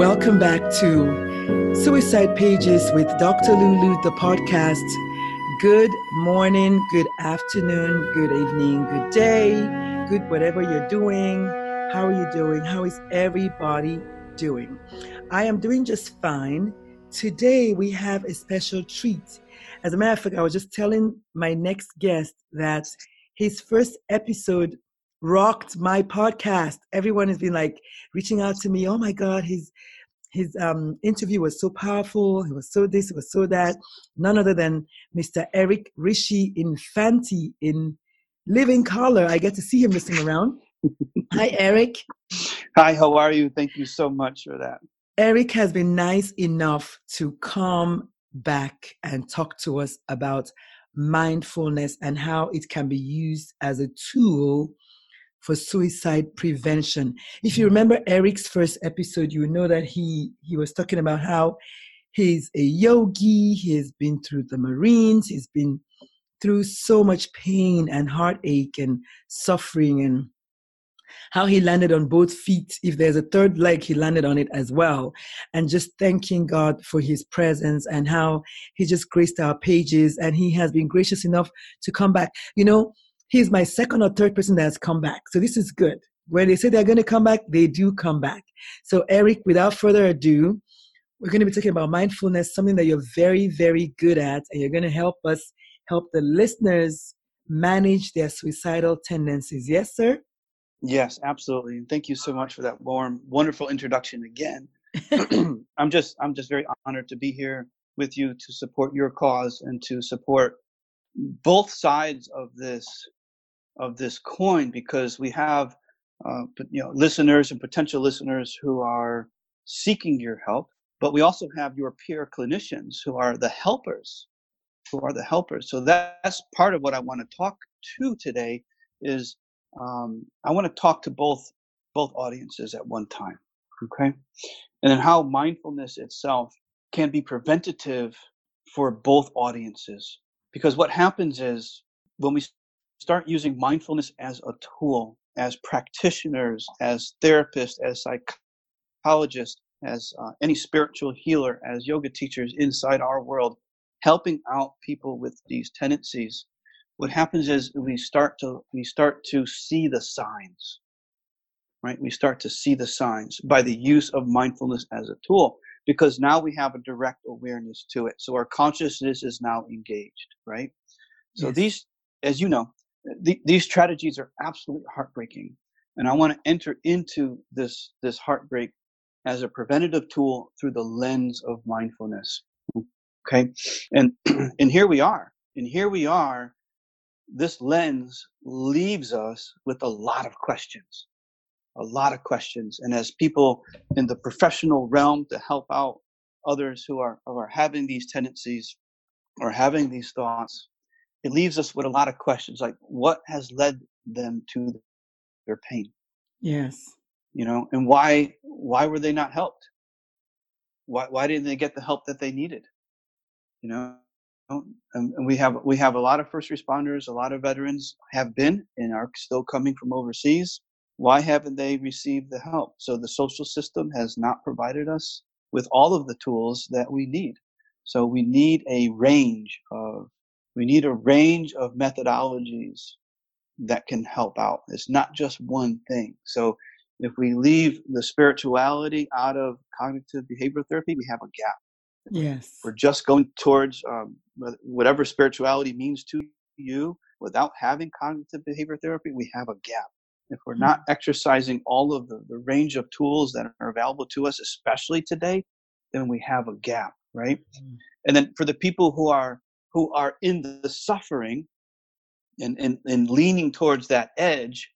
Welcome back to Suicide Pages with Dr. Lulu, the podcast. Good morning, good afternoon, good evening, good day, good whatever you're doing. How are you doing? How is everybody doing? I am doing just fine. Today we have a special treat. As a matter of fact, I was just telling my next guest that his first episode rocked my podcast. Everyone has been like reaching out to me. Oh my God, his his um, interview was so powerful. He was so this, he was so that. None other than Mr. Eric Rishi Infanti in living color. I get to see him listening around. Hi, Eric. Hi, how are you? Thank you so much for that. Eric has been nice enough to come back and talk to us about mindfulness and how it can be used as a tool for suicide prevention. If you mm-hmm. remember Eric's first episode, you know that he he was talking about how he's a yogi, he's been through the Marines, he's been through so much pain and heartache and suffering and how he landed on both feet. If there's a third leg, he landed on it as well. And just thanking God for his presence and how he just graced our pages and he has been gracious enough to come back. You know, he's my second or third person that has come back. So this is good. When they say they're going to come back, they do come back. So, Eric, without further ado, we're going to be talking about mindfulness, something that you're very, very good at, and you're going to help us help the listeners manage their suicidal tendencies. Yes, sir? Yes, absolutely. And thank you so much for that warm, wonderful introduction again. I'm just I'm just very honored to be here with you to support your cause and to support both sides of this of this coin because we have uh, you know listeners and potential listeners who are seeking your help but we also have your peer clinicians who are the helpers who are the helpers. So that's part of what i want to talk to today is um, i want to talk to both both audiences at one time okay? And then how mindfulness itself can be preventative for both audiences. Because what happens is when we start using mindfulness as a tool, as practitioners, as therapists, as psychologists, as uh, any spiritual healer, as yoga teachers inside our world, helping out people with these tendencies, what happens is we start to we start to see the signs right? We start to see the signs by the use of mindfulness as a tool because now we have a direct awareness to it. So our consciousness is now engaged right? So yes. these as you know th- these strategies are absolutely heartbreaking. And i want to enter into this this heartbreak as a preventative tool through the lens of mindfulness okay? And and here we are and here we are. This lens leaves us with a lot of questions a lot of questions. And as people in the professional realm to help out others who are, who are having these tendencies or having these thoughts it leaves us with a lot of questions like what has led them to their pain? Yes. You know and why why were they not helped? Why why didn't they get the help that they needed? You know and, and we have we have a lot of first responders a lot of veterans have been and are still coming from overseas. Why haven't they received the help? So the social system has not provided us with all of the tools that we need. So we need a range of we need a range of methodologies that can help out. It's not just one thing. So if we leave the spirituality out of cognitive behavioral therapy, we have a gap. Yes. We're just going towards um, whatever spirituality means to you without having cognitive behavior therapy, we have a gap. If we're mm-hmm. not exercising all of the, the range of tools that are available to us, especially today, then we have a gap, right? Mm-hmm. And then for the people who are who are in the suffering and, and, and leaning towards that edge,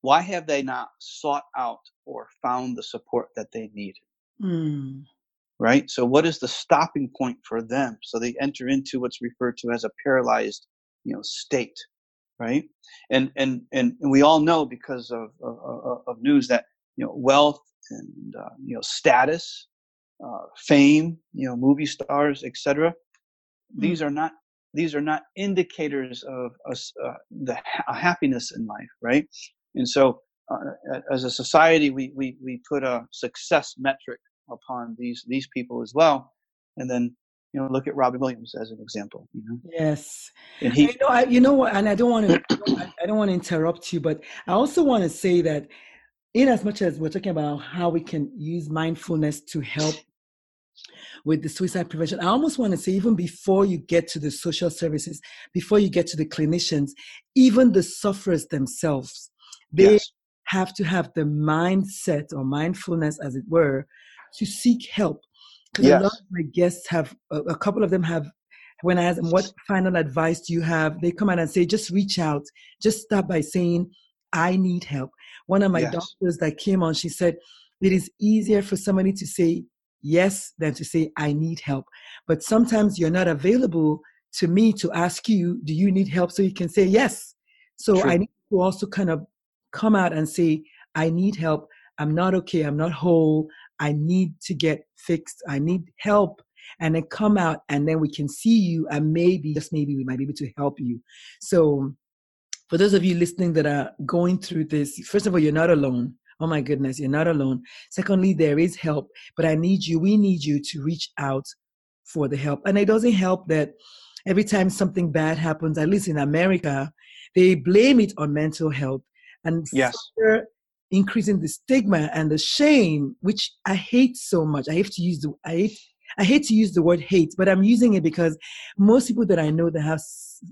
why have they not sought out or found the support that they need? Mm. Right? So, what is the stopping point for them? So they enter into what's referred to as a paralyzed you know, state. Right? And, and, and, we all know because of, of, of news that, you know, wealth and, uh, you know, status, uh, fame, you know, movie stars, etc. Mm. These are not these are not indicators of us, uh, the ha- happiness in life, right? And so, uh, as a society, we, we, we put a success metric upon these these people as well, and then you know look at Robin Williams as an example. You know. Yes. And he. You know, I, you know what? And I don't want to. I don't want to interrupt you, but I also want to say that, in as much as we're talking about how we can use mindfulness to help with the suicide prevention. I almost want to say, even before you get to the social services, before you get to the clinicians, even the sufferers themselves, they yes. have to have the mindset or mindfulness, as it were, to seek help. Because yes. a lot of my guests have, a, couple of them have when I ask them what final advice do you have, they come out and say, just reach out. Just start by saying, I need help. One of my yes. doctors that came on, she said, it is easier for somebody to say yes than to say, I need help. But sometimes you're not available to me to ask you, do you need help? So you can say yes. So True. I need to also kind of come out and say, I need help. I'm not okay. I'm not whole. I need to get fixed. I need help. And then come out and then we can see you and maybe, just maybe, we might be able to help you. So for those of you listening that are going through this, first of all, you're not alone oh my goodness, you're not alone. Secondly, there is help, but I need you, we need you to reach out for the help. And it doesn't help that every time something bad happens, at least in America, they blame it on mental health and yes. increasing the stigma and the shame, which I hate so much. I have to use the I hate I hate to use the word hate, but I'm using it because most people that I know that have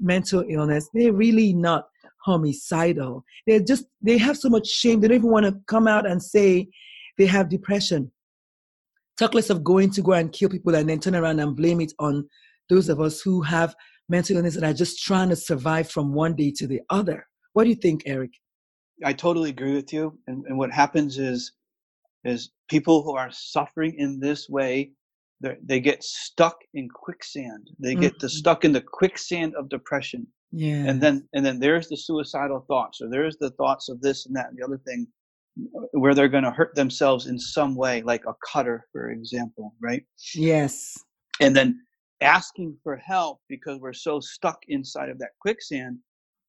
mental illness, they're really not homicidal. They're just, they have so much shame. They don't even want to come out and say they have depression. Talk less of going to go and kill people and then turn around and blame it on those of us who have mental illness and are just trying to survive from one day to the other. What do you think, Eric? I totally agree with you. And, and what happens is, is people who are suffering in this way, they get stuck in quicksand. They get mm-hmm. stuck in the quicksand of depression yeah and then and then there's the suicidal thoughts or there's the thoughts of this and that and the other thing uh, where they're going to hurt themselves in some way like a cutter for example right? Yes. And then asking for help because we're so stuck inside of that quicksand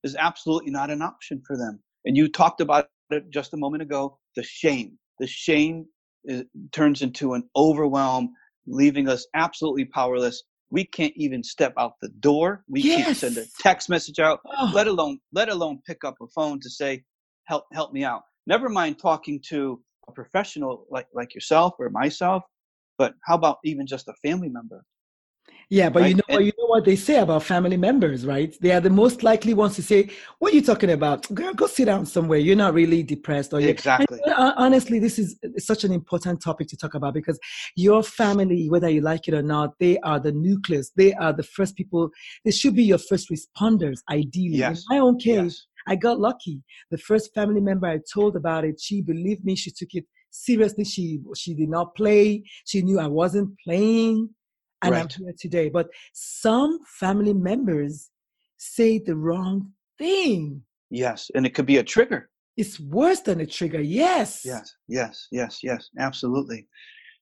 is absolutely not an option for them. And you talked about it just a moment ago the shame. The shame is, turns into an overwhelm leaving us absolutely powerless we can't even step out the door we yes. can't send a text message out oh. let alone let alone pick up a phone to say help help me out never mind talking to a professional like like yourself or myself but how about even just a family member yeah, but right? you know, and, you know what they say about family members, right? They are the most likely ones to say, "What are you talking about? Girl, go sit down somewhere. You're not really depressed." Or exactly. And, honestly, this is such an important topic to talk about because your family, whether you like it or not, they are the nucleus. They are the first people. They should be your first responders, ideally. Yes. In my own case, yes. I got lucky. The first family member I told about it, she believed me. She took it seriously. She she did not play. She knew I wasn't playing and right. I'm here today. But some family members say the wrong thing. Yes, and it could be a trigger. It's worse than a trigger. Yes. Yes, yes, yes, yes, absolutely.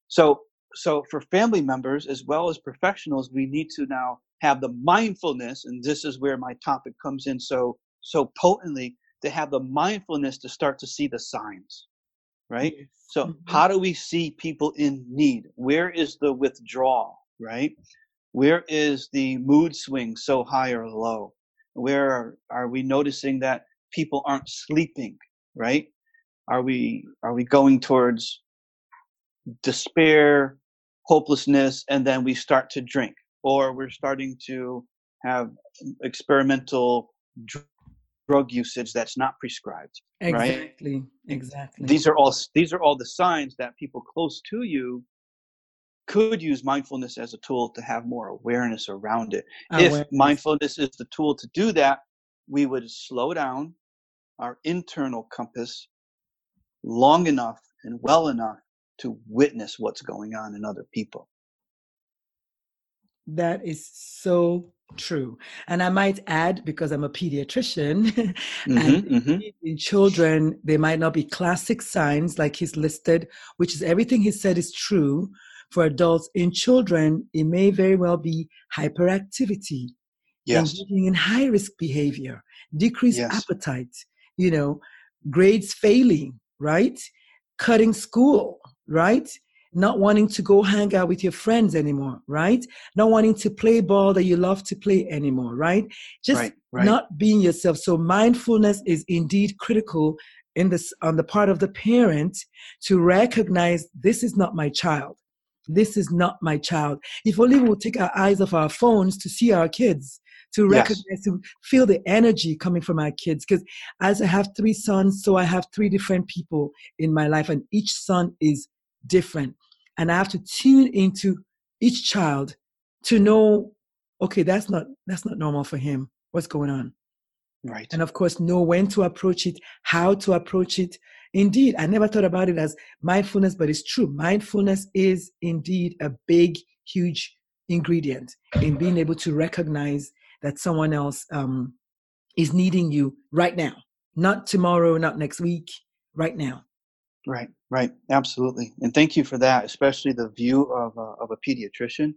So, so for family members as well as professionals, we need to now have the mindfulness, and this is where my topic comes in so so potently to have the mindfulness to start to see the signs right so mm-hmm. how do we see people in need where is the withdrawal right? Where is the mood swing so high or low? Where are, are we noticing that people aren't sleeping, right? Are we are we going towards despair, hopelessness, and then we start to drink, or we're starting to have experimental dr- drug usage that's not prescribed. Exactly. Right? Exactly. These are all these are all the signs that people close to you could use mindfulness as a tool to have more awareness around it. Awareness. If mindfulness is the tool to do that, we would slow down our internal compass long enough and well enough to witness what's going on in other people. That is so true. And I might add, because I'm a pediatrician, mm-hmm, and mm-hmm. in children, there might not be classic signs like he's listed, which is everything he said is true. For adults, in children, it may very well be hyperactivity, yes. engaging in high risk behavior, decreased yes. appetite, you know, grades failing, right? Cutting school, right? Not wanting to go hang out with your friends anymore, right? Not wanting to play ball that you love to play anymore, right? Just right, right. not being yourself. So mindfulness is indeed critical in this on the part of the parent to recognize this is not my child. This is not my child. If only we'll take our eyes off our phones to see our kids, to recognize, yes. to feel the energy coming from our kids. Because as I have three sons, so I have three different people in my life, and each son is different. And I have to tune into each child to know, okay, that's not that's not normal for him. What's going on? Right. And of course, know when to approach it, how to approach it. Indeed, I never thought about it as mindfulness, but it's true. Mindfulness is indeed a big, huge ingredient in being able to recognize that someone else um, is needing you right now, not tomorrow, not next week, right now. Right, right, absolutely, and thank you for that, especially the view of a, of a pediatrician.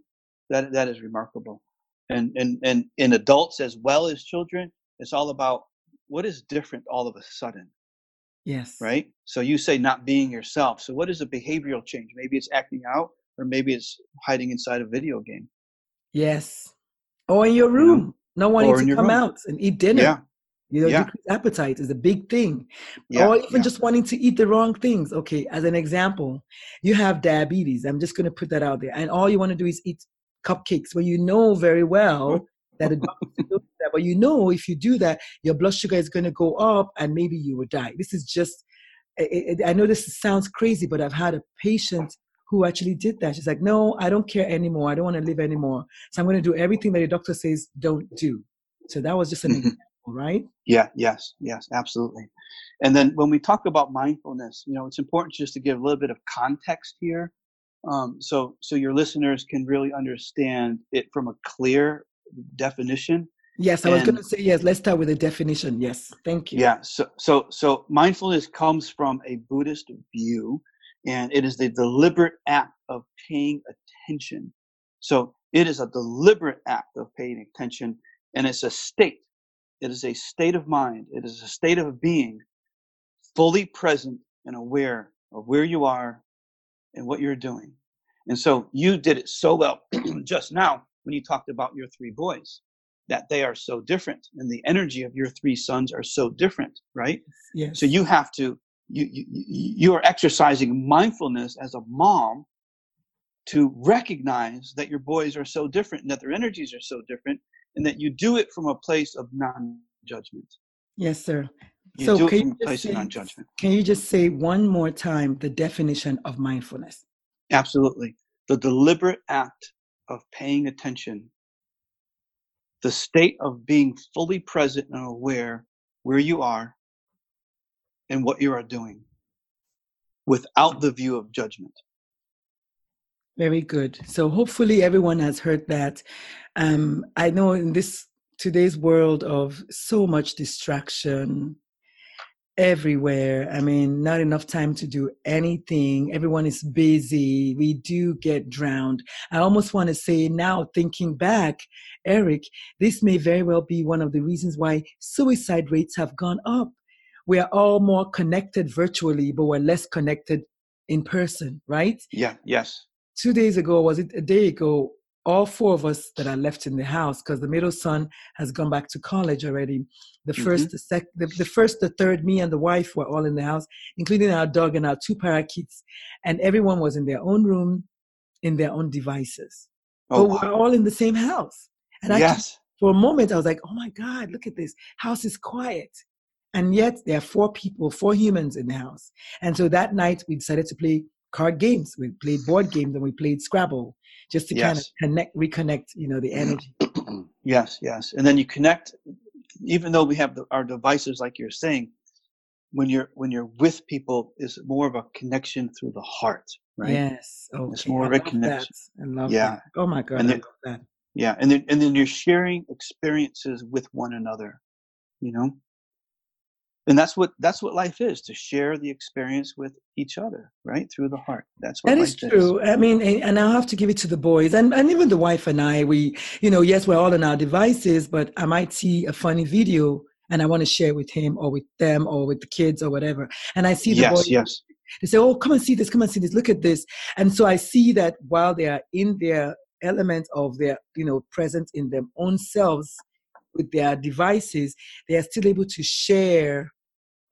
That that is remarkable, and and and in adults as well as children, it's all about what is different all of a sudden. Yes. Right. So you say not being yourself. So what is a behavioral change? Maybe it's acting out, or maybe it's hiding inside a video game. Yes. Or in your room, you know? not wanting to come room. out and eat dinner. Yeah. You know, yeah. appetite is a big thing. Yeah, or even yeah. just wanting to eat the wrong things. Okay, as an example, you have diabetes. I'm just going to put that out there. And all you want to do is eat cupcakes when you know very well that the doctor knows that, but you know if you do that, your blood sugar is going to go up and maybe you will die. This is just, I know this sounds crazy, but I've had a patient who actually did that. She's like, no, I don't care anymore. I don't want to live anymore. So I'm going to do everything that the doctor says don't do. So that was just an example right? Yeah, yes, yes, absolutely. And then when we talk about mindfulness, you know, it's important just to give a little bit of context here, um, so so your listeners can really understand it from a clear definition. Yes, I and, was going to say yes. Let's start with the definition. Yes, thank you. Yeah, so so so mindfulness comes from a Buddhist view, and it is the deliberate act of paying attention. So it is a deliberate act of paying attention, and it's a state it is a state of mind, it is a state of being fully present and aware of where you are and what you're doing. And so you did it so well just now when you talked about your three boys that they are so different and the energy of your three sons are so different, right? Yes. So you have to you, you you are exercising mindfulness as a mom to recognize that your boys are so different and that their energies are so different and that you do it from a place of non-judgment. Yes, sir. You so do it from a place say. Can you just say one more time the definition of mindfulness? Absolutely. The deliberate act of paying attention, the state of being fully present and aware where you are and what you are doing without the view of judgment. Very good. So hopefully everyone has heard that. Um, I know in this today's world of so much distraction everywhere. I mean, not enough time to do anything. Everyone is busy. We do get drowned. I almost want to say now, thinking back, Eric, this may very well be one of the reasons why suicide rates have gone up. We are all more connected virtually, but we're less connected in person, right? Yeah, yes two days ago, was it a day ago? All four of us that are left in the house because the middle son has gone back to college already. The 1st Mm-hmm. the sec, the, the first, the third, me and the wife were all in the house, including our dog and our two parakeets, and everyone was in their own room, in their own devices. Oh, but we're all in the same house. And I, yes. for a moment, I was like, "Oh my God, look at this house is quiet," and yet there are four people, four humans in the house. And so that night, we decided to play card games. We played board games and we played Scrabble just to kind of connect, reconnect, you know, the energy. yes, yes. And then you connect, even though we have the, our devices, like you're saying, when you're when you're with people, is more of a connection through the heart, right? Yes. Okay. It's more I of a connection. That. I love Yeah. that. Oh my God. And I love that. Yeah, and then and then you're sharing experiences with one another, you know. And that's what that's what life is to share the experience with each other, right through the heart. That's what That is true. I mean, and I'll have to give it to the boys and, and even the wife and I. We, you know, yes, we're all on our devices, but I might see a funny video and I want to share with him or with them or with the kids or whatever. And I see the yes, boys, yes, they say, "Oh, come and see this! Come and see this! Look at this!" And so I see that while they are in their element of their, you know, present in their own selves with their devices, they are still able to share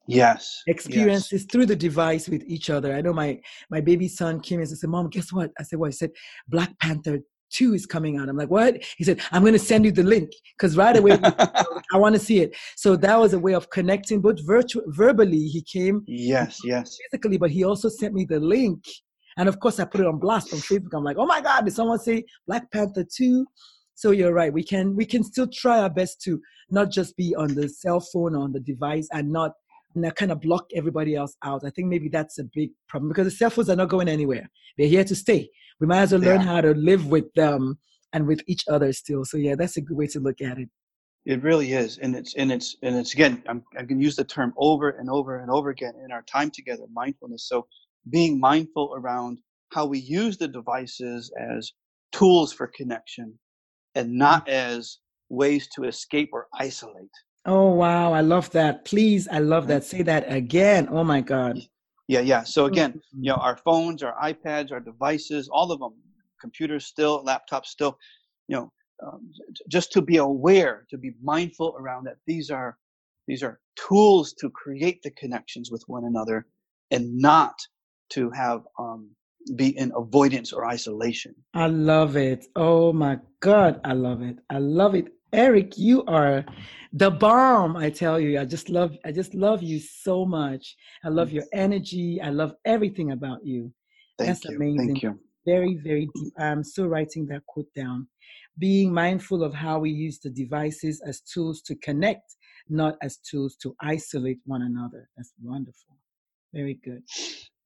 yes. experiences through the device with each other. I know my my baby son came and said, "Mom, guess what?" I said, "What?" i said, "Black Panther." Two is coming out. I'm like, what? He said, I'm going to send you the link because right away I want to see it. So that was a way of connecting, both virtual, verbally. He came Yes, yes. physically, but he also sent me the link. And of course, I put it on blast on Facebook. I'm like, oh my God, did someone say Black Panther 2? So you're right. We can we can still try our best to not just be on the cell phone or on the device and not and I kind of block everybody else out. I think maybe that's a big problem because the cell phones are not going anywhere. They're here to stay. We might as well learn Yeah. how to live with them and with each other still. So yeah, that's a good way to look at it. It really is, and it's and it's and it's again. I'm, I can use the term over and over and over again in our time together, mindfulness. So, being mindful around how we use the devices as tools for connection, and not mm. as ways to escape or isolate. Oh wow, I love that. Please, I love that. Say that again. Oh my God. Yeah, yeah. So again, you know, our phones, our iPads, our devices, all of them, computers still, laptops still, you know, um, just to be aware, to be mindful around that these are these are tools to create the connections with one another, and not to have um, be in avoidance or isolation. I love it. Oh my God, I love it. I love it. Eric, you are the bomb. I tell you, I just love, I just love you so much. I love your energy. I love everything about you. Thank That's you. amazing. Thank you. Very, very deep. I'm still writing that quote down. Being mindful of how we use the devices as tools to connect, not as tools to isolate one another. That's wonderful. Very good.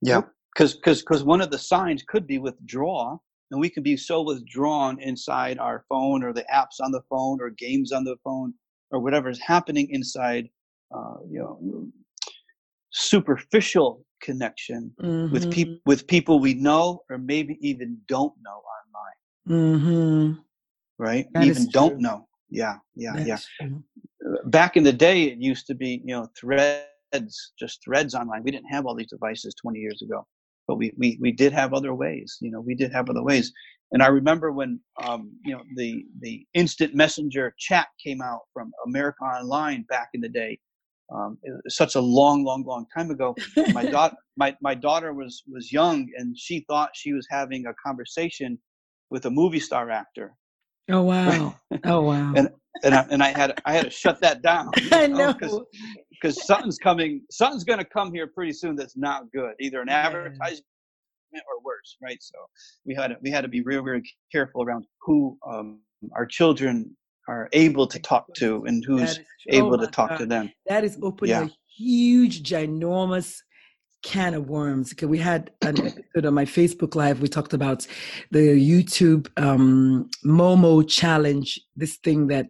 Yeah, because because because one of the signs could be withdraw, and we can be so withdrawn inside our phone or the apps on the phone or games on the phone or whatever is happening inside, uh, you know, superficial connection with Mm-hmm. people with people we know or maybe even don't know online, Mm-hmm. right? That even don't know. Yeah, yeah, yeah. True. back in the day it used to be you know threads just threads online we didn't have all these devices 20 years ago but we we, we did have other ways you know we did have other ways and i remember when um, you know the the instant messenger chat came out from america online back in the day um, such a long long long time ago my daughter my, my daughter was was young and she thought she was having a conversation with a movie star actor Oh wow! Oh wow! And- and I, and I had I had to shut that down. you I know, know. 'cause because something's coming something's going to come here pretty soon that's not good either an advertisement or worse right so we had to, we had to be real very careful around who um, our children are able to talk to and who's is able Oh to talk God. to them That is opening Yeah. a huge, ginormous can of worms. Because we had an episode on my Facebook Live. We talked about the YouTube um, Momo challenge. This thing that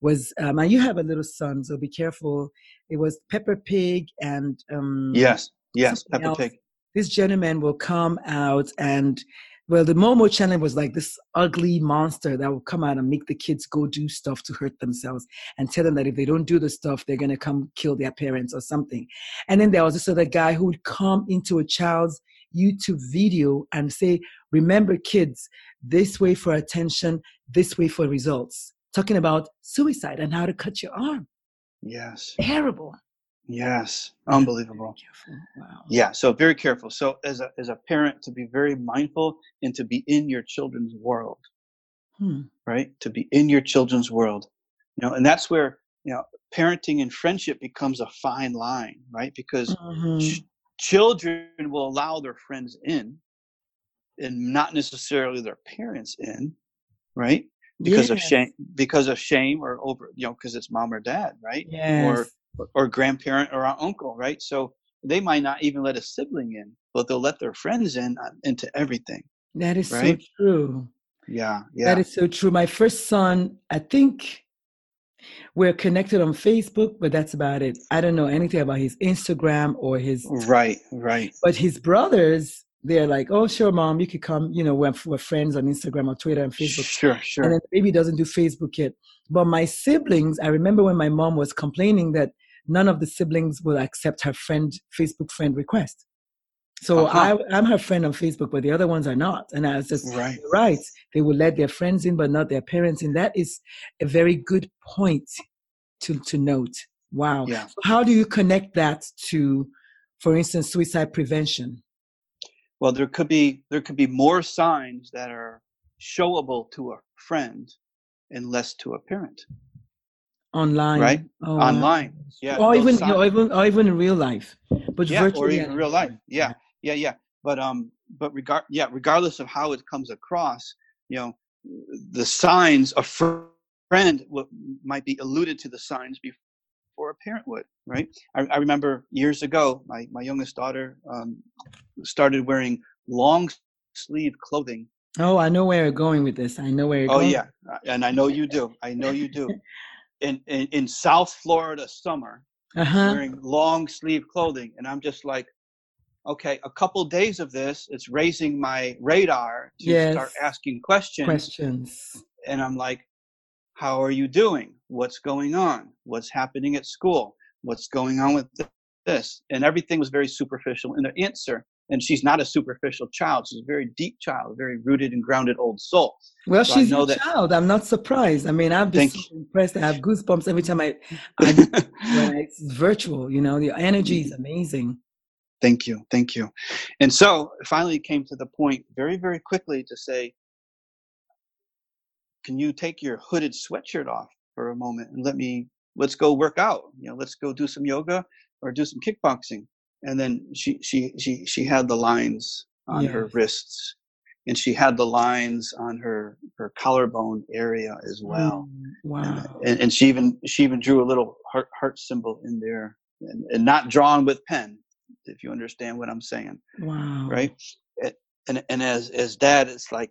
was, um, and you have a little son, so be careful. It was Peppa Pig and um, yes yes peppa else. pig this gentleman will come out and well the momo challenge was like this ugly monster that will come out and make the kids go do stuff to hurt themselves and tell them that if they don't do the stuff they're going to come kill their parents or something and then there was this other guy who would come into a child's YouTube video and say, remember, kids, this way for attention, this way for results, talking about suicide and how to cut your arm. Yes. Terrible. Yes. Unbelievable. Wow. Yeah. So very careful. So as a as a parent, to be very mindful and to be in your children's world. Hmm. Right. To be in your children's world. You know, and that's where you know parenting and friendship becomes a fine line, right? Because Mhm. ch- children will allow their friends in, and not necessarily their parents in, right? Because of shame, because of shame, or over, you know, because it's mom or dad, right? Yes. Or or grandparent or our uncle, right? So they might not even let a sibling in, but they'll let their friends in uh, into everything. that is right? so true. Yeah, yeah, That is so true. My first son, I think we're connected on Facebook, but that's about it. I don't know anything about his Instagram or his right, right. But his brothers, they're like, oh, sure, mom, you could come. You know, we're, we're friends on Instagram or Twitter and Facebook. Sure, sure. And then the baby doesn't do Facebook yet. But my siblings, I remember when my mom was complaining that none of the siblings will accept her friend Facebook friend request. So Uh-huh. I, I'm her friend on Facebook, but the other ones are not. And I was just Right. Right. They will let their friends in, but not their parents. And that is a very good point to to note. Wow. Yeah. So how do you connect that to, for instance, suicide prevention? Well, there could be there could be more signs that are showable to a friend and less to a parent. Online, Right. Oh, wow. Online. Yeah. or even signs- or even or even in real life, but yeah, or virtually. even real life. Yeah, yeah, yeah. But um, but regard yeah, regardless of how it comes across, you know, the signs a friend might be alluded to the signs before a parent would. Right. I, I remember years ago, my my youngest daughter um, started wearing long sleeve clothing. Oh, I know where you're going with this. I know where you're Oh going. yeah, uh, and I know you do. I know you do. In in, in South Florida summer, Uh huh. wearing long sleeve clothing and i'm just like okay a couple days of this it's raising my radar to start asking questions Questions. and i'm like how are you doing what's going on what's happening at school what's going on with this and everything was very superficial in the answer and she's not a superficial child she's a very deep child very rooted and grounded old soul Well, So she's a that- child. I'm not surprised. I mean, I've been so impressed. I have goosebumps every time I, I when it's virtual. You know, the energy is amazing. Thank you. Thank you. And so finally came to the point very, very quickly to say, can you take your hooded sweatshirt off for a moment and let me, let's go work out. You know, let's go do some yoga or do some kickboxing. And then she, she, she, she had the lines on her wrists and she had the lines on her, her collarbone area as well Mm, and, wow. and, and she even she even drew a little heart heart symbol in there and, and not drawn with pen if you understand what i'm saying Wow. right and and as as dad it's like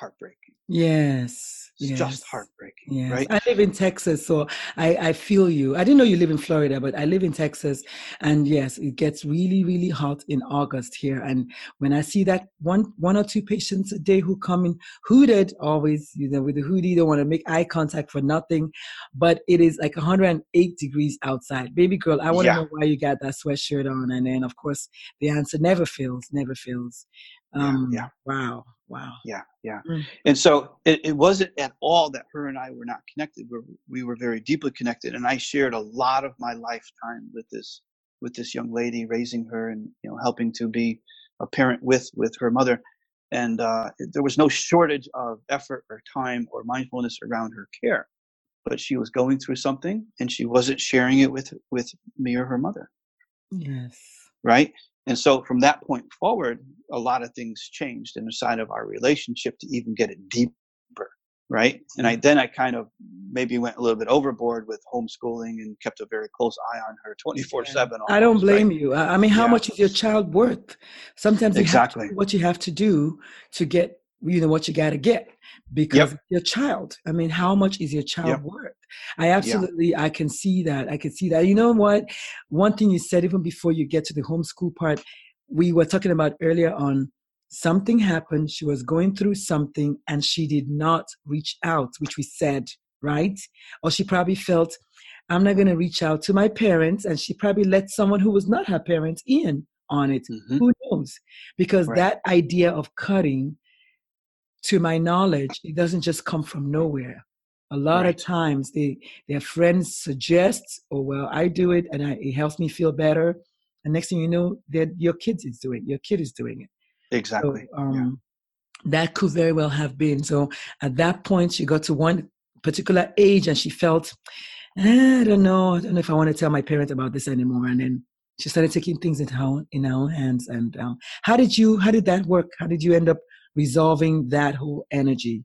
heartbreaking Yes. it's yes. just heartbreaking Yes. right I live in Texas, so I, I feel you. I didn't know you live in Florida, but I live in Texas. And yes, it gets really, really hot in August here. And when I see that one one or two patients a day who come in hooded, always, you know, with the hoodie, don't want to make eye contact for nothing. But it is like 108 degrees outside. Baby girl, I want to Yeah. know why you got that sweatshirt on. And then of course the answer never fails, never fails. Yeah, Um yeah. wow, wow. yeah yeah Mm. and so it, it wasn't at all that her and i were not connected we're, we were very deeply connected and i shared a lot of my lifetime with this with this young lady raising her and you know helping to be a parent with with her mother and uh, there was no shortage of effort or time or mindfulness around her care but she was going through something and she wasn't sharing it with with me or her mother Yes. right? And so from that point forward, a lot of things changed inside of our relationship to even get it deeper, right? And I mm-hmm. then I kind of maybe went a little bit overboard with homeschooling and kept a very close eye on her 24 7. I don't blame you. I I mean, how Yeah. much is your child worth? Sometimes Exactly. have to do what you have to do to get, you know, what you got to get because Yep. your child. I mean, how much is your child Yep. worth? I absolutely, I can see that. I can see that. You know what? One thing you said even before you get to the homeschool part, we were talking about earlier on. Something happened. She was going through something and she did not reach out, which we said, right? Or she probably felt, I'm not going to reach out to my parents. And she probably let someone who was not her parents in. on it. Mhm. Who knows? Because Right. that idea of cutting, to my knowledge, it doesn't just come from nowhere. A lot Right. of times, they their friends suggest, "Oh well, I do it, and I, it helps me feel better." And next thing you know, that your kid is doing, your kid is doing it. Exactly. So um, that could very well have been. So at that point, she got to one particular age, and she felt, "Eh, I don't know, I don't know if I want to tell my parents about this anymore. And then she started taking things in her own, in her own hands. And um, how did you? How did that work? How did you end up resolving that whole energy?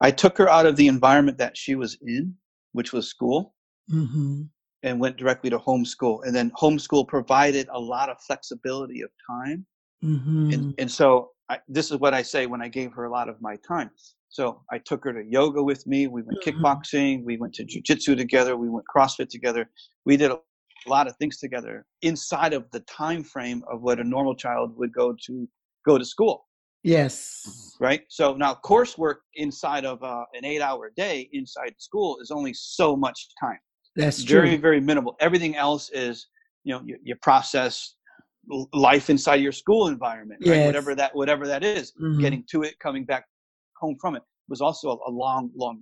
I took her out of the environment that she was in, which was school, hmm and went directly to homeschool. And then homeschool provided a lot of flexibility of time. hmm And, and so I, this is what I say when I gave her a lot of my time. So I took her to yoga with me. We went Mhm. kickboxing. We went to jujitsu together. We went CrossFit together. We did a lot of things together inside of the time frame of what a normal child would go to go to school. Yes. right? So now coursework inside of uh, an eight-hour day inside school is only so much time. That's true. Very, very minimal. Everything else is, you know, you, you process life inside your school environment, right? Yes. Whatever that, whatever that is, Mhm. getting to it, coming back home from it was also a, a long, long,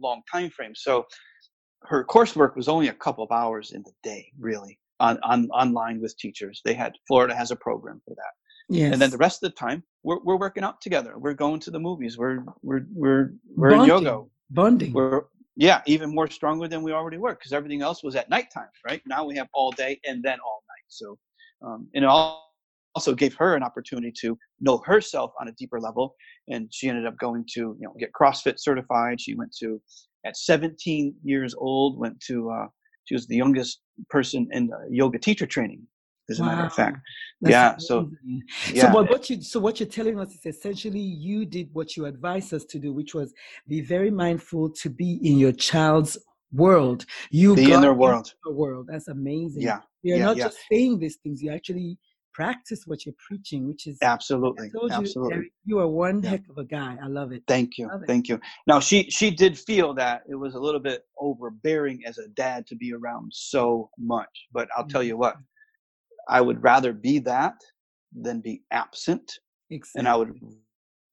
long time frame. So her coursework was only a couple of hours in the day, really, on, on online with teachers. They had Florida has a program for that yes. and then the rest of the time we're, we're working out together. We're going to the movies. We're we're we're we're in Bonding. yoga. Bonding. we're yeah even more stronger than we already were because everything else was at nighttime right? Now we have all day and then all night. So um, and it al- also gave her an opportunity to know herself on a deeper level and she ended up going to you know get crossfit certified. She went to at 17 years old went to uh, she was the youngest person in yoga teacher training as a matter of fact That's yeah, so- yeah So, what you so what you're telling us is essentially you did what you advised us to do, which was be very mindful to be in your child's world. You be in got their world the world. That's amazing. yeah You're yeah, not yeah. just saying these things; you actually practice what you're preaching, which is. Absolutely, you, absolutely. Eric, you are one Yeah. heck of a guy. I love it. Thank you, it. thank you. Now she she did feel that it was a little bit overbearing as a dad to be around so much, but I'll tell mm-hmm. you what, I would rather be that than be absent, Exactly. and I would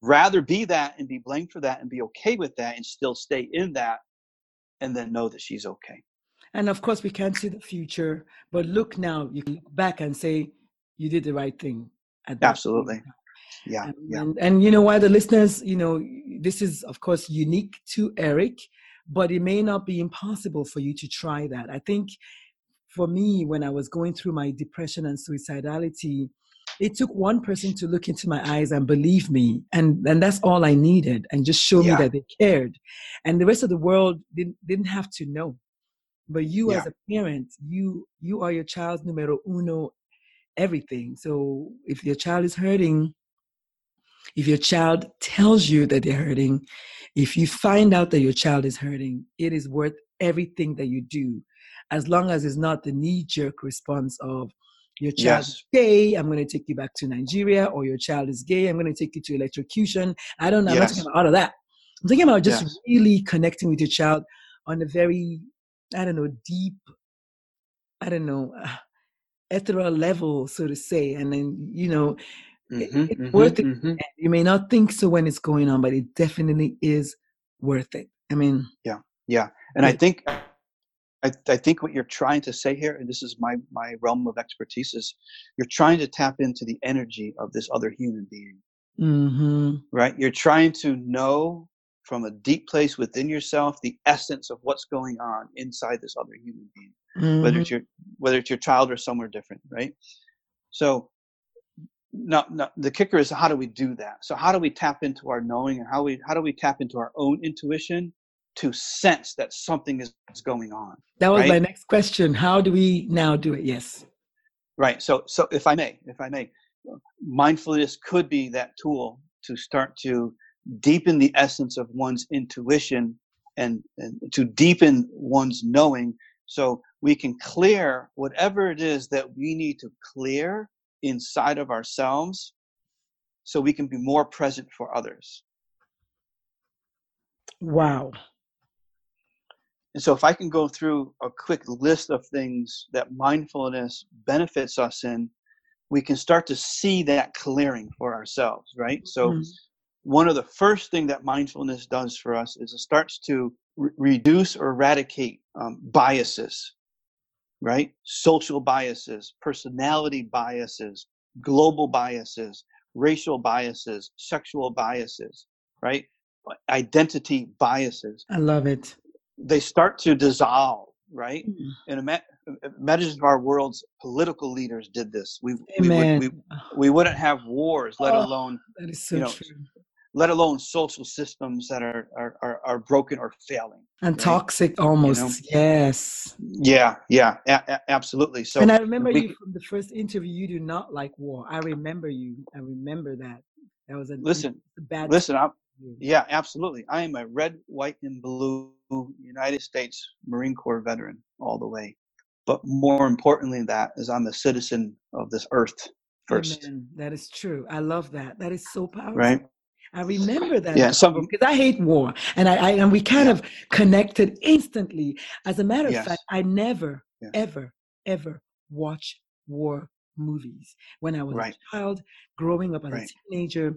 rather be that and be blamed for that and be okay with that and still stay in that, and then know that she's okay. And of course, we can't see the future, but look now. You can look back and say you did the right thing. At that point. Absolutely. Yeah, And, yeah, and, and you know why the listeners, you know, this is of course unique to Eric, but it may not be impossible for you to try that. I think for me, when I was going through my depression and suicidality, it took one person to look into my eyes and believe me, and and that's all I needed, and just show Yeah. me that they cared, and the rest of the world didn't didn't have to know. But you, Yeah. as a parent, you you are your child's numero uno, everything. So if your child is hurting, if your child tells you that they're hurting, if you find out that your child is hurting, it is worth everything that you do, as long as it's not the knee jerk response of your child is gay, I'm going to take you back to Nigeria, or your child is gay, I'm going to take you to electrocution. I don't know. I'm not talking about all of that. I'm talking about just Yes. really connecting with your child on a very, I don't know, deep, I don't know, uh, ethereal level, so to say. And then, you know, it- Mhm, it's mhm, worth it. mhm. You may not think so when it's going on, but it definitely is worth it. I mean, Yeah, yeah. and I Yeah. think I, I think what you're trying to say here, and this is my my realm of expertise, is you're trying to tap into the energy of this other human being, hmm right? You're trying to know from a deep place within yourself the essence of what's going on inside this other human being, whether hmm it's your whether it's your child or somewhere different, right? So now, now the kicker is how do we do that? So how do we tap into our knowing and how we how do we tap into our own intuition to sense that something is, is going on? that was my next question. How do we now do it? Yes. Right. So, so if I may, if I may, mindfulness could be that tool to start to deepen the essence of one's intuition and, and to deepen one's knowing so we can clear whatever it is that we need to clear inside of ourselves so we can be more present for others. Wow. And so, if I can go through a quick list of things that mindfulness benefits us in, we can start to see that clearing for ourselves, right? So, mm-hmm. one of the first thing that mindfulness does for us is it starts to re- reduce or eradicate um, biases, right? Social biases, personality biases, global biases, racial biases, sexual biases, right? Identity biases. I love it they start to dissolve, right? Mm. And imagine if our world's political leaders did this. We, we, would, we, we wouldn't have wars, let oh, alone, that is so you know, true. let alone social systems that are, are, are, are broken or failing. And right? toxic almost, you know? yes. Yeah, yeah, a- a- absolutely. So, and I remember we, you from the first interview, you do not like war. I remember you. I remember that. That was a, listen, bad listen, I'm, yeah, absolutely. I am a red, white, and blue United States Marine Corps veteran all the way. But more importantly than that is I'm a citizen of this earth first. Amen. That is true. I love that. That is so powerful. Right. I remember that. Yeah, some because I hate war, and I, I and we kind yeah. of connected instantly. As a matter of yes. fact, I never, yeah. ever, ever watch war movies when I was right. a child, growing up as right. a teenager.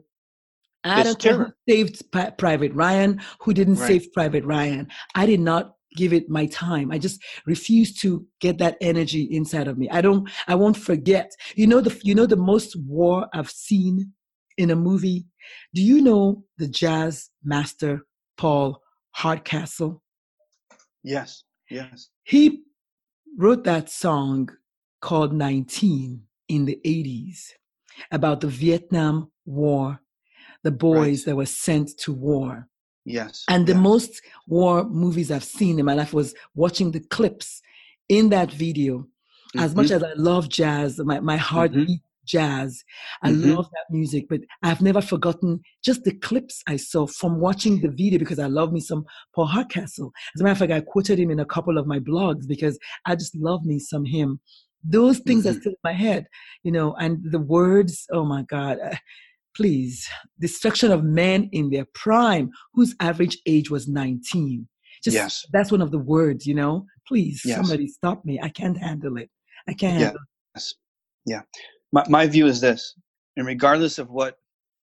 I don't care who saved P- Private Ryan, who didn't right. save Private Ryan. I did not give it my time. I just refuse to get that energy inside of me. I don't. I won't forget. You know the. You know the most war I've seen in a movie. Do you know the jazz master Paul Hardcastle? Yes. Yes. He wrote that song called 19 in the 80s about the Vietnam War the boys right. that were sent to war. Yes. And the yes. most war movies I've seen in my life was watching the clips in that video. Mm-hmm. As much mm-hmm. as I love jazz, my, my heart mm-hmm. beats jazz. I mm-hmm. love that music, but I've never forgotten just the clips I saw from watching the video because I love me some Paul Hardcastle. As a matter of fact, I quoted him in a couple of my blogs because I just love me some him. Those things mm-hmm. are still in my head, you know, and the words, oh my God please, destruction of men in their prime, whose average age was 19. Just yes. that's one of the words, you know. Please, yes. somebody stop me. I can't handle it. I can't yes. it. Yeah. My my view is this, and regardless of what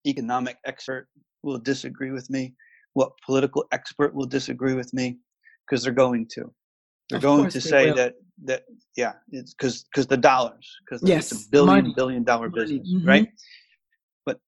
economic expert will disagree with me, what political expert will disagree with me, because they're going to. They're of going to say will. that that yeah, it's because because the dollars because yes, it's a billion money. billion dollar money. business, mm-hmm. right?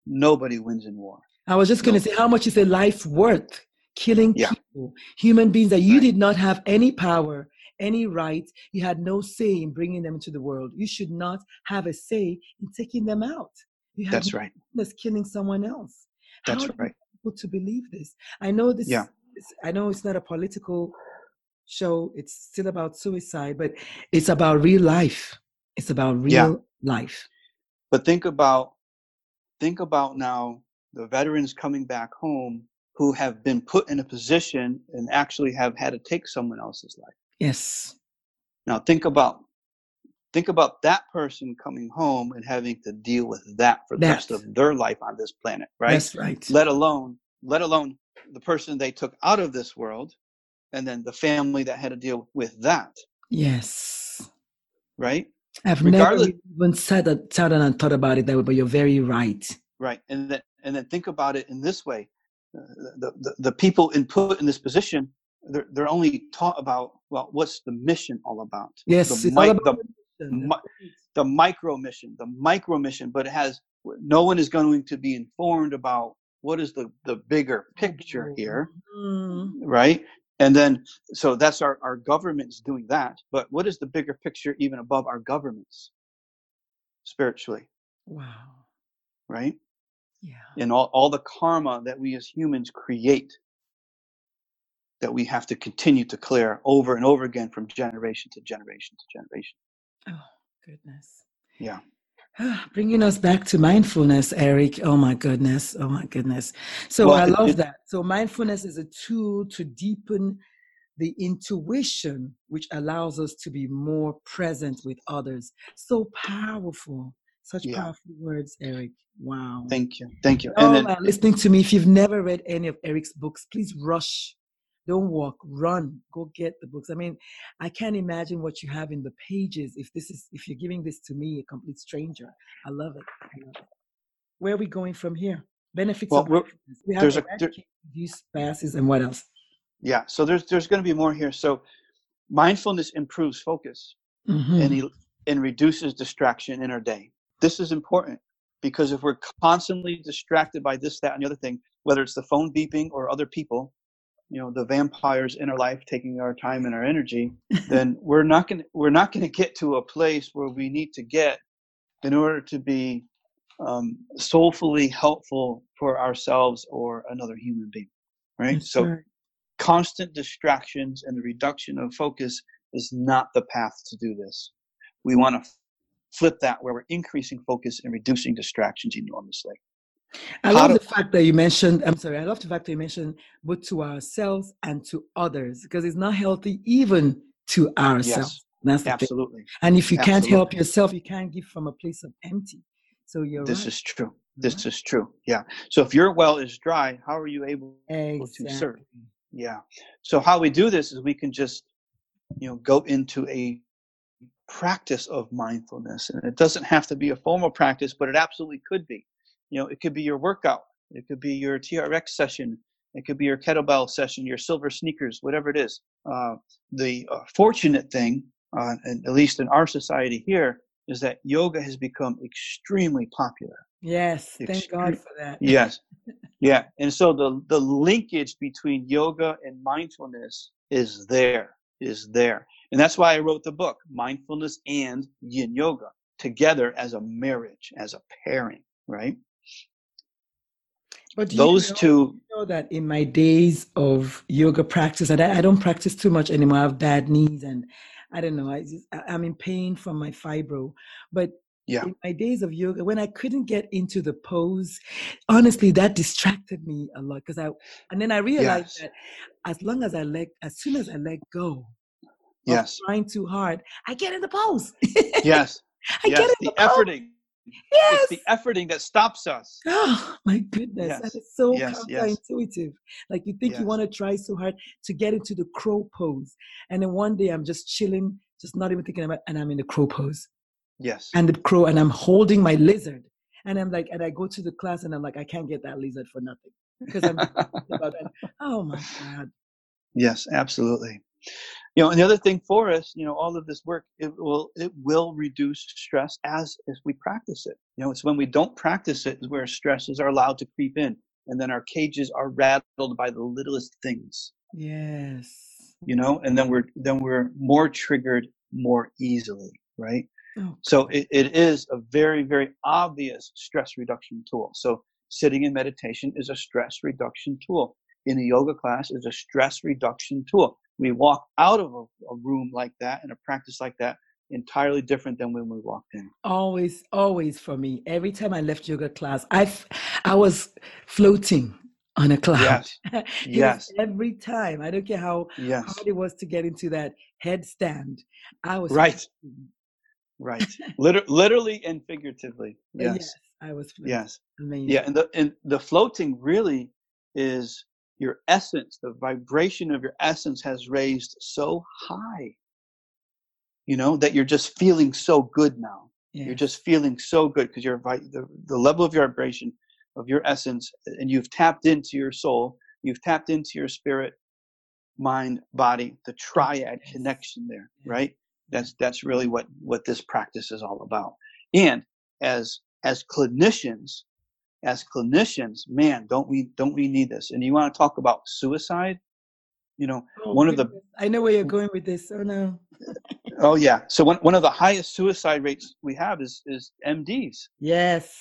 Nobody wins in war. I was just going to say, how much is a life worth? Killing yeah. people, human beings that you right. did not have any power, any right. You had no say in bringing them into the world. You should not have a say in taking them out. You have That's right. That's killing someone else. That's how right. People to believe this. I know this. Yeah. I know it's not a political show. It's still about suicide, but it's about real life. It's about real yeah. life. But think about think about now the veterans coming back home who have been put in a position and actually have had to take someone else's life. Yes. Now think about think about that person coming home and having to deal with that for the that. rest of their life on this planet, right? That's right. Let alone let alone the person they took out of this world and then the family that had to deal with that. Yes. Right? I've Regardless, never even sat, sat down and thought about it that way, but you're very right. Right, and then and then think about it in this way: uh, the, the the people in put in this position, they're they're only taught about well, what's the mission all about? Yes, the, mi- the, mi- the micro mission, the micro mission, but it has no one is going to be informed about what is the the bigger picture here, mm-hmm. right? And then so that's our, our government's doing that but what is the bigger picture even above our governments? Spiritually. Wow. Right? Yeah. And all, all the karma that we as humans create that we have to continue to clear over and over again from generation to generation to generation. Oh goodness. Yeah Bringing us back to mindfulness, Eric. Oh my goodness. Oh my goodness. So well, I love it, that. So mindfulness is a tool to deepen the intuition, which allows us to be more present with others. So powerful. Such yeah. powerful words, Eric. Wow. Thank you. Thank you. Oh, and then, listening to me. If you've never read any of Eric's books, please rush Don't walk, run, go get the books. I mean, I can't imagine what you have in the pages if this is if you're giving this to me, a complete stranger. I love it. I love it. Where are we going from here? Benefits Well, of We have there's a- there- reduce biases and what else? Yeah. So there's there's going to be more here. So mindfulness improves focus Mhm. and he, and reduces distraction in our day. This is important because if we're constantly distracted by this, that, and the other thing, whether it's the phone beeping or other people, you know, the vampires in our life taking our time and our energy, then we're not going to we're not going to get to a place where we need to get in order to be um, soulfully helpful for ourselves or another human being, right? That's so right. constant distractions and the reduction of focus is not the path to do this. We want to flip that where we're increasing focus and reducing distractions enormously. I love do- the fact that you mentioned, I'm sorry, I love the fact that you mentioned both to ourselves and to others because it's not healthy even to ourselves. Yes, That's the thing. absolutely. And if you can't help yourself, you can't give from a place of empty. So you're This right. is true. This is true. Yeah. So if your well is dry, how are you able to serve? Yeah. So how we do this is we can just, you know, go into a practice of mindfulness, and it doesn't have to be a formal practice, but it absolutely could be. You know, it could be your workout, it could be your TRX session, it could be your kettlebell session, your silver sneakers, whatever it is. Uh, the uh, fortunate thing, uh, and at least in our society here, is that yoga has become extremely popular. Yes, thank God for that. Yes. Yeah. And so the the linkage between yoga and mindfulness is there, is there. And that's why I wrote the book, Mindfulness and Yin Yoga, together as a marriage, as a pairing, right? But do you Those know- two you know that in my days of yoga practice, and I, I don't practice too much anymore. I have bad knees, and I don't know. I just, I'm in pain from my fibro. But Yeah. in my days of yoga, when I couldn't get into the pose, honestly, that distracted me a lot. Because I, and then I realized Yes. that as long as I let, as soon as I let go, of Yes. trying too hard, I get in the pose. Yes. I yes. get in The the, pose. efforting. Yes. It's the efforting that stops us. Oh my goodness, Yes, that is so yes, yes. counterintuitive. Like you think you want to try so hard to get into the crow pose, and then one day I'm just chilling, just not even thinking about, and I'm in the crow pose, Yes. and the crow, and I'm holding my lizard, and I'm like, and I go to the class, and I'm like, I can't get that lizard for nothing because I'm about that. Oh my god, Yes, absolutely. You know, and the other thing for us, you know, all of this work, it will it will reduce stress as as we practice it. You know, it's when we don't practice it is where stresses are allowed to creep in, and then our cages are rattled by the littlest things. yes. You know, and then we're then we're more triggered more easily, right? Oh, So it, it is a very very obvious stress reduction tool. So sitting in meditation is a stress reduction tool. In a yoga class is a stress reduction tool. We walk out of a, a room like that and a practice like that entirely different than when we walked in. always, always for me. Every time I left yoga class, I, f- I was floating on a cloud. Yes, yes, every time. I don't care how yes. hard it was to get into that headstand. I was Right. floating. Right. Liter- literally and figuratively. Uh, Yes. I was floating. Yes. Amazing. Yeah, and the and the floating really is your essence. The vibration of your essence has raised so high. You know that you're just feeling so good now. You're just feeling so good because you're vi- the the level of your vibration of your essence, and you've tapped into your soul. You've tapped into your spirit, mind, body, the triad connection there. Right. That's that's really what what this practice is all about. And as as clinicians, as clinicians, man, don't we don't we need this? And you want to talk about suicide? You know, Oh, one of the- I know where you're going with this. Oh no. oh yeah. So one one of the highest suicide rates we have is is MDs. Yes.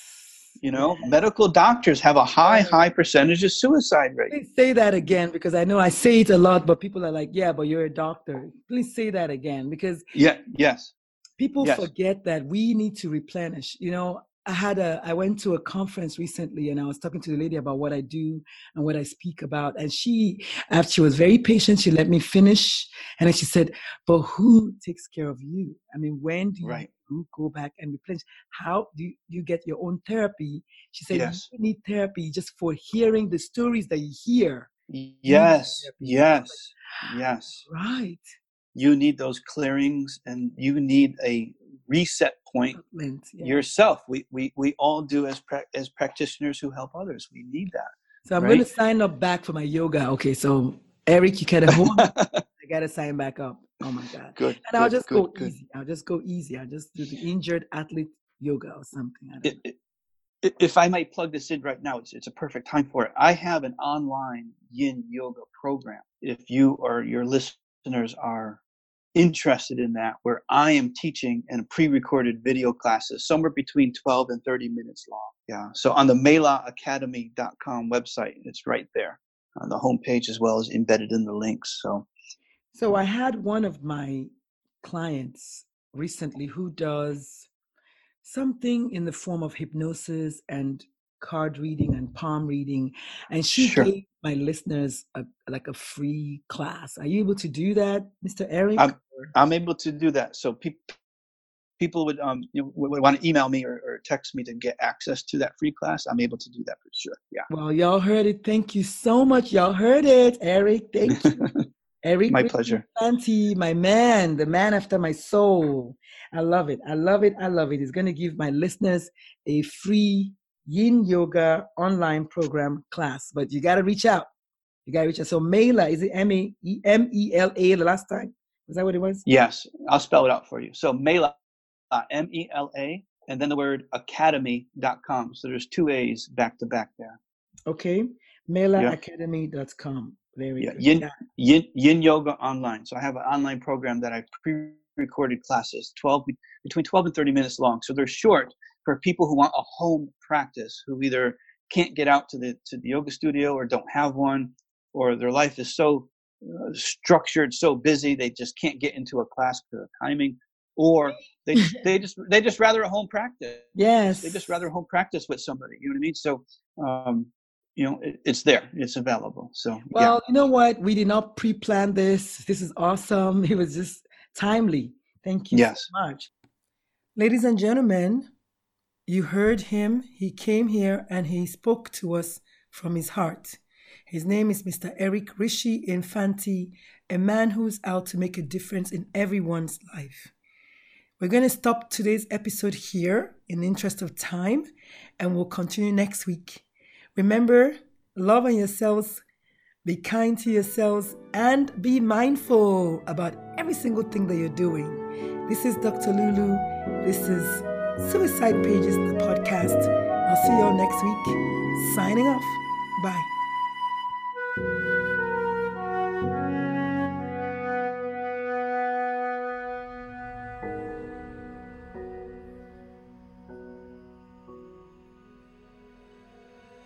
You know, Yes. medical doctors have a high high percentage of suicide rate. Please say that again because I know I say it a lot, but people are like, "Yeah, but you're a doctor." Please say that again because Yeah. Yes. people Yes. forget that we need to replenish you know i had a i went to a conference recently and i was talking to the lady about what i do and what i speak about and she after she was very patient she let me finish and then she said but who takes care of you i mean when do you Right. go back and replenish how do you, you get your own therapy she said Yes. you need therapy just for hearing the stories that you hear Yes, yes, yes. Right. You need those clearings and you need a reset point yeah. yourself. We, we, we all do as, pra- as practitioners who help others. We need that. So I'm right? going to sign up back for my yoga. Okay, so Eric, you can hold. I got to sign back up. Oh my God. Good. And good, I'll just good, go good. easy. I'll just go easy. I'll just do the injured athlete yoga or something. I. It- it- if I might plug this in right now, it's, it's a perfect time for it. I have an online yin yoga program. If you or your listeners are interested in that, where I am teaching in pre-recorded video classes, somewhere between 12 and 30 minutes long. Yeah. So on the melaacademy.com website, it's right there on the homepage as well as embedded in the links. So So I had one of my clients recently who does something in the form of hypnosis and card reading and palm reading and she Sure. gave my listeners a, like a free class are you able to do that mr eric I'm- I'm able to do that. So people people would um you know, would, would want to email me or, or text me to get access to that free class. I'm able to do that for sure. Yeah. well y'all heard it thank you so much y'all heard it eric thank you eric My Rishi pleasure. Fanti, my man the man after my soul i love it i love it i love it it's going to give my listeners a free yin yoga online program class but you got to reach out you got to reach out so mela is it m-e-m-e-l-a the last time is that what it was Yes, I'll spell it out for you. So Mela, M E L A, and then the word academy.com. So there's two A's back to back there. okay melaacademy.com very Yeah, good yin, Yeah. yin, yin yoga online. So I have an online program that I pre-recorded classes, 12 between 12 and 30 minutes long. So they're short for people who want a home practice, who either can't get out to the to the yoga studio or don't have one, or their life is so uh, structured, so busy they just can't get into a class because of timing, or they they just they just rather a home practice. yes They just rather home practice with somebody. You know what I mean? So. Um, you know, it, it's there. It's available. So yeah. Well, you know what? We did not pre-plan this. This is awesome. It was just timely. Thank you Yes. so much. Ladies and gentlemen, you heard him. He came here and he spoke to us from his heart. His name is Mr. Eric Rishi Infanti, a man who's out to make a difference in everyone's life. We're going to stop today's episode here in the interest of time, and we'll continue next week. Remember, love on yourselves, be kind to yourselves, and be mindful about every single thing that you're doing. This is Dr. Lulu. This is Suicide Pages, the podcast. I'll see you all next week. Signing off. Bye.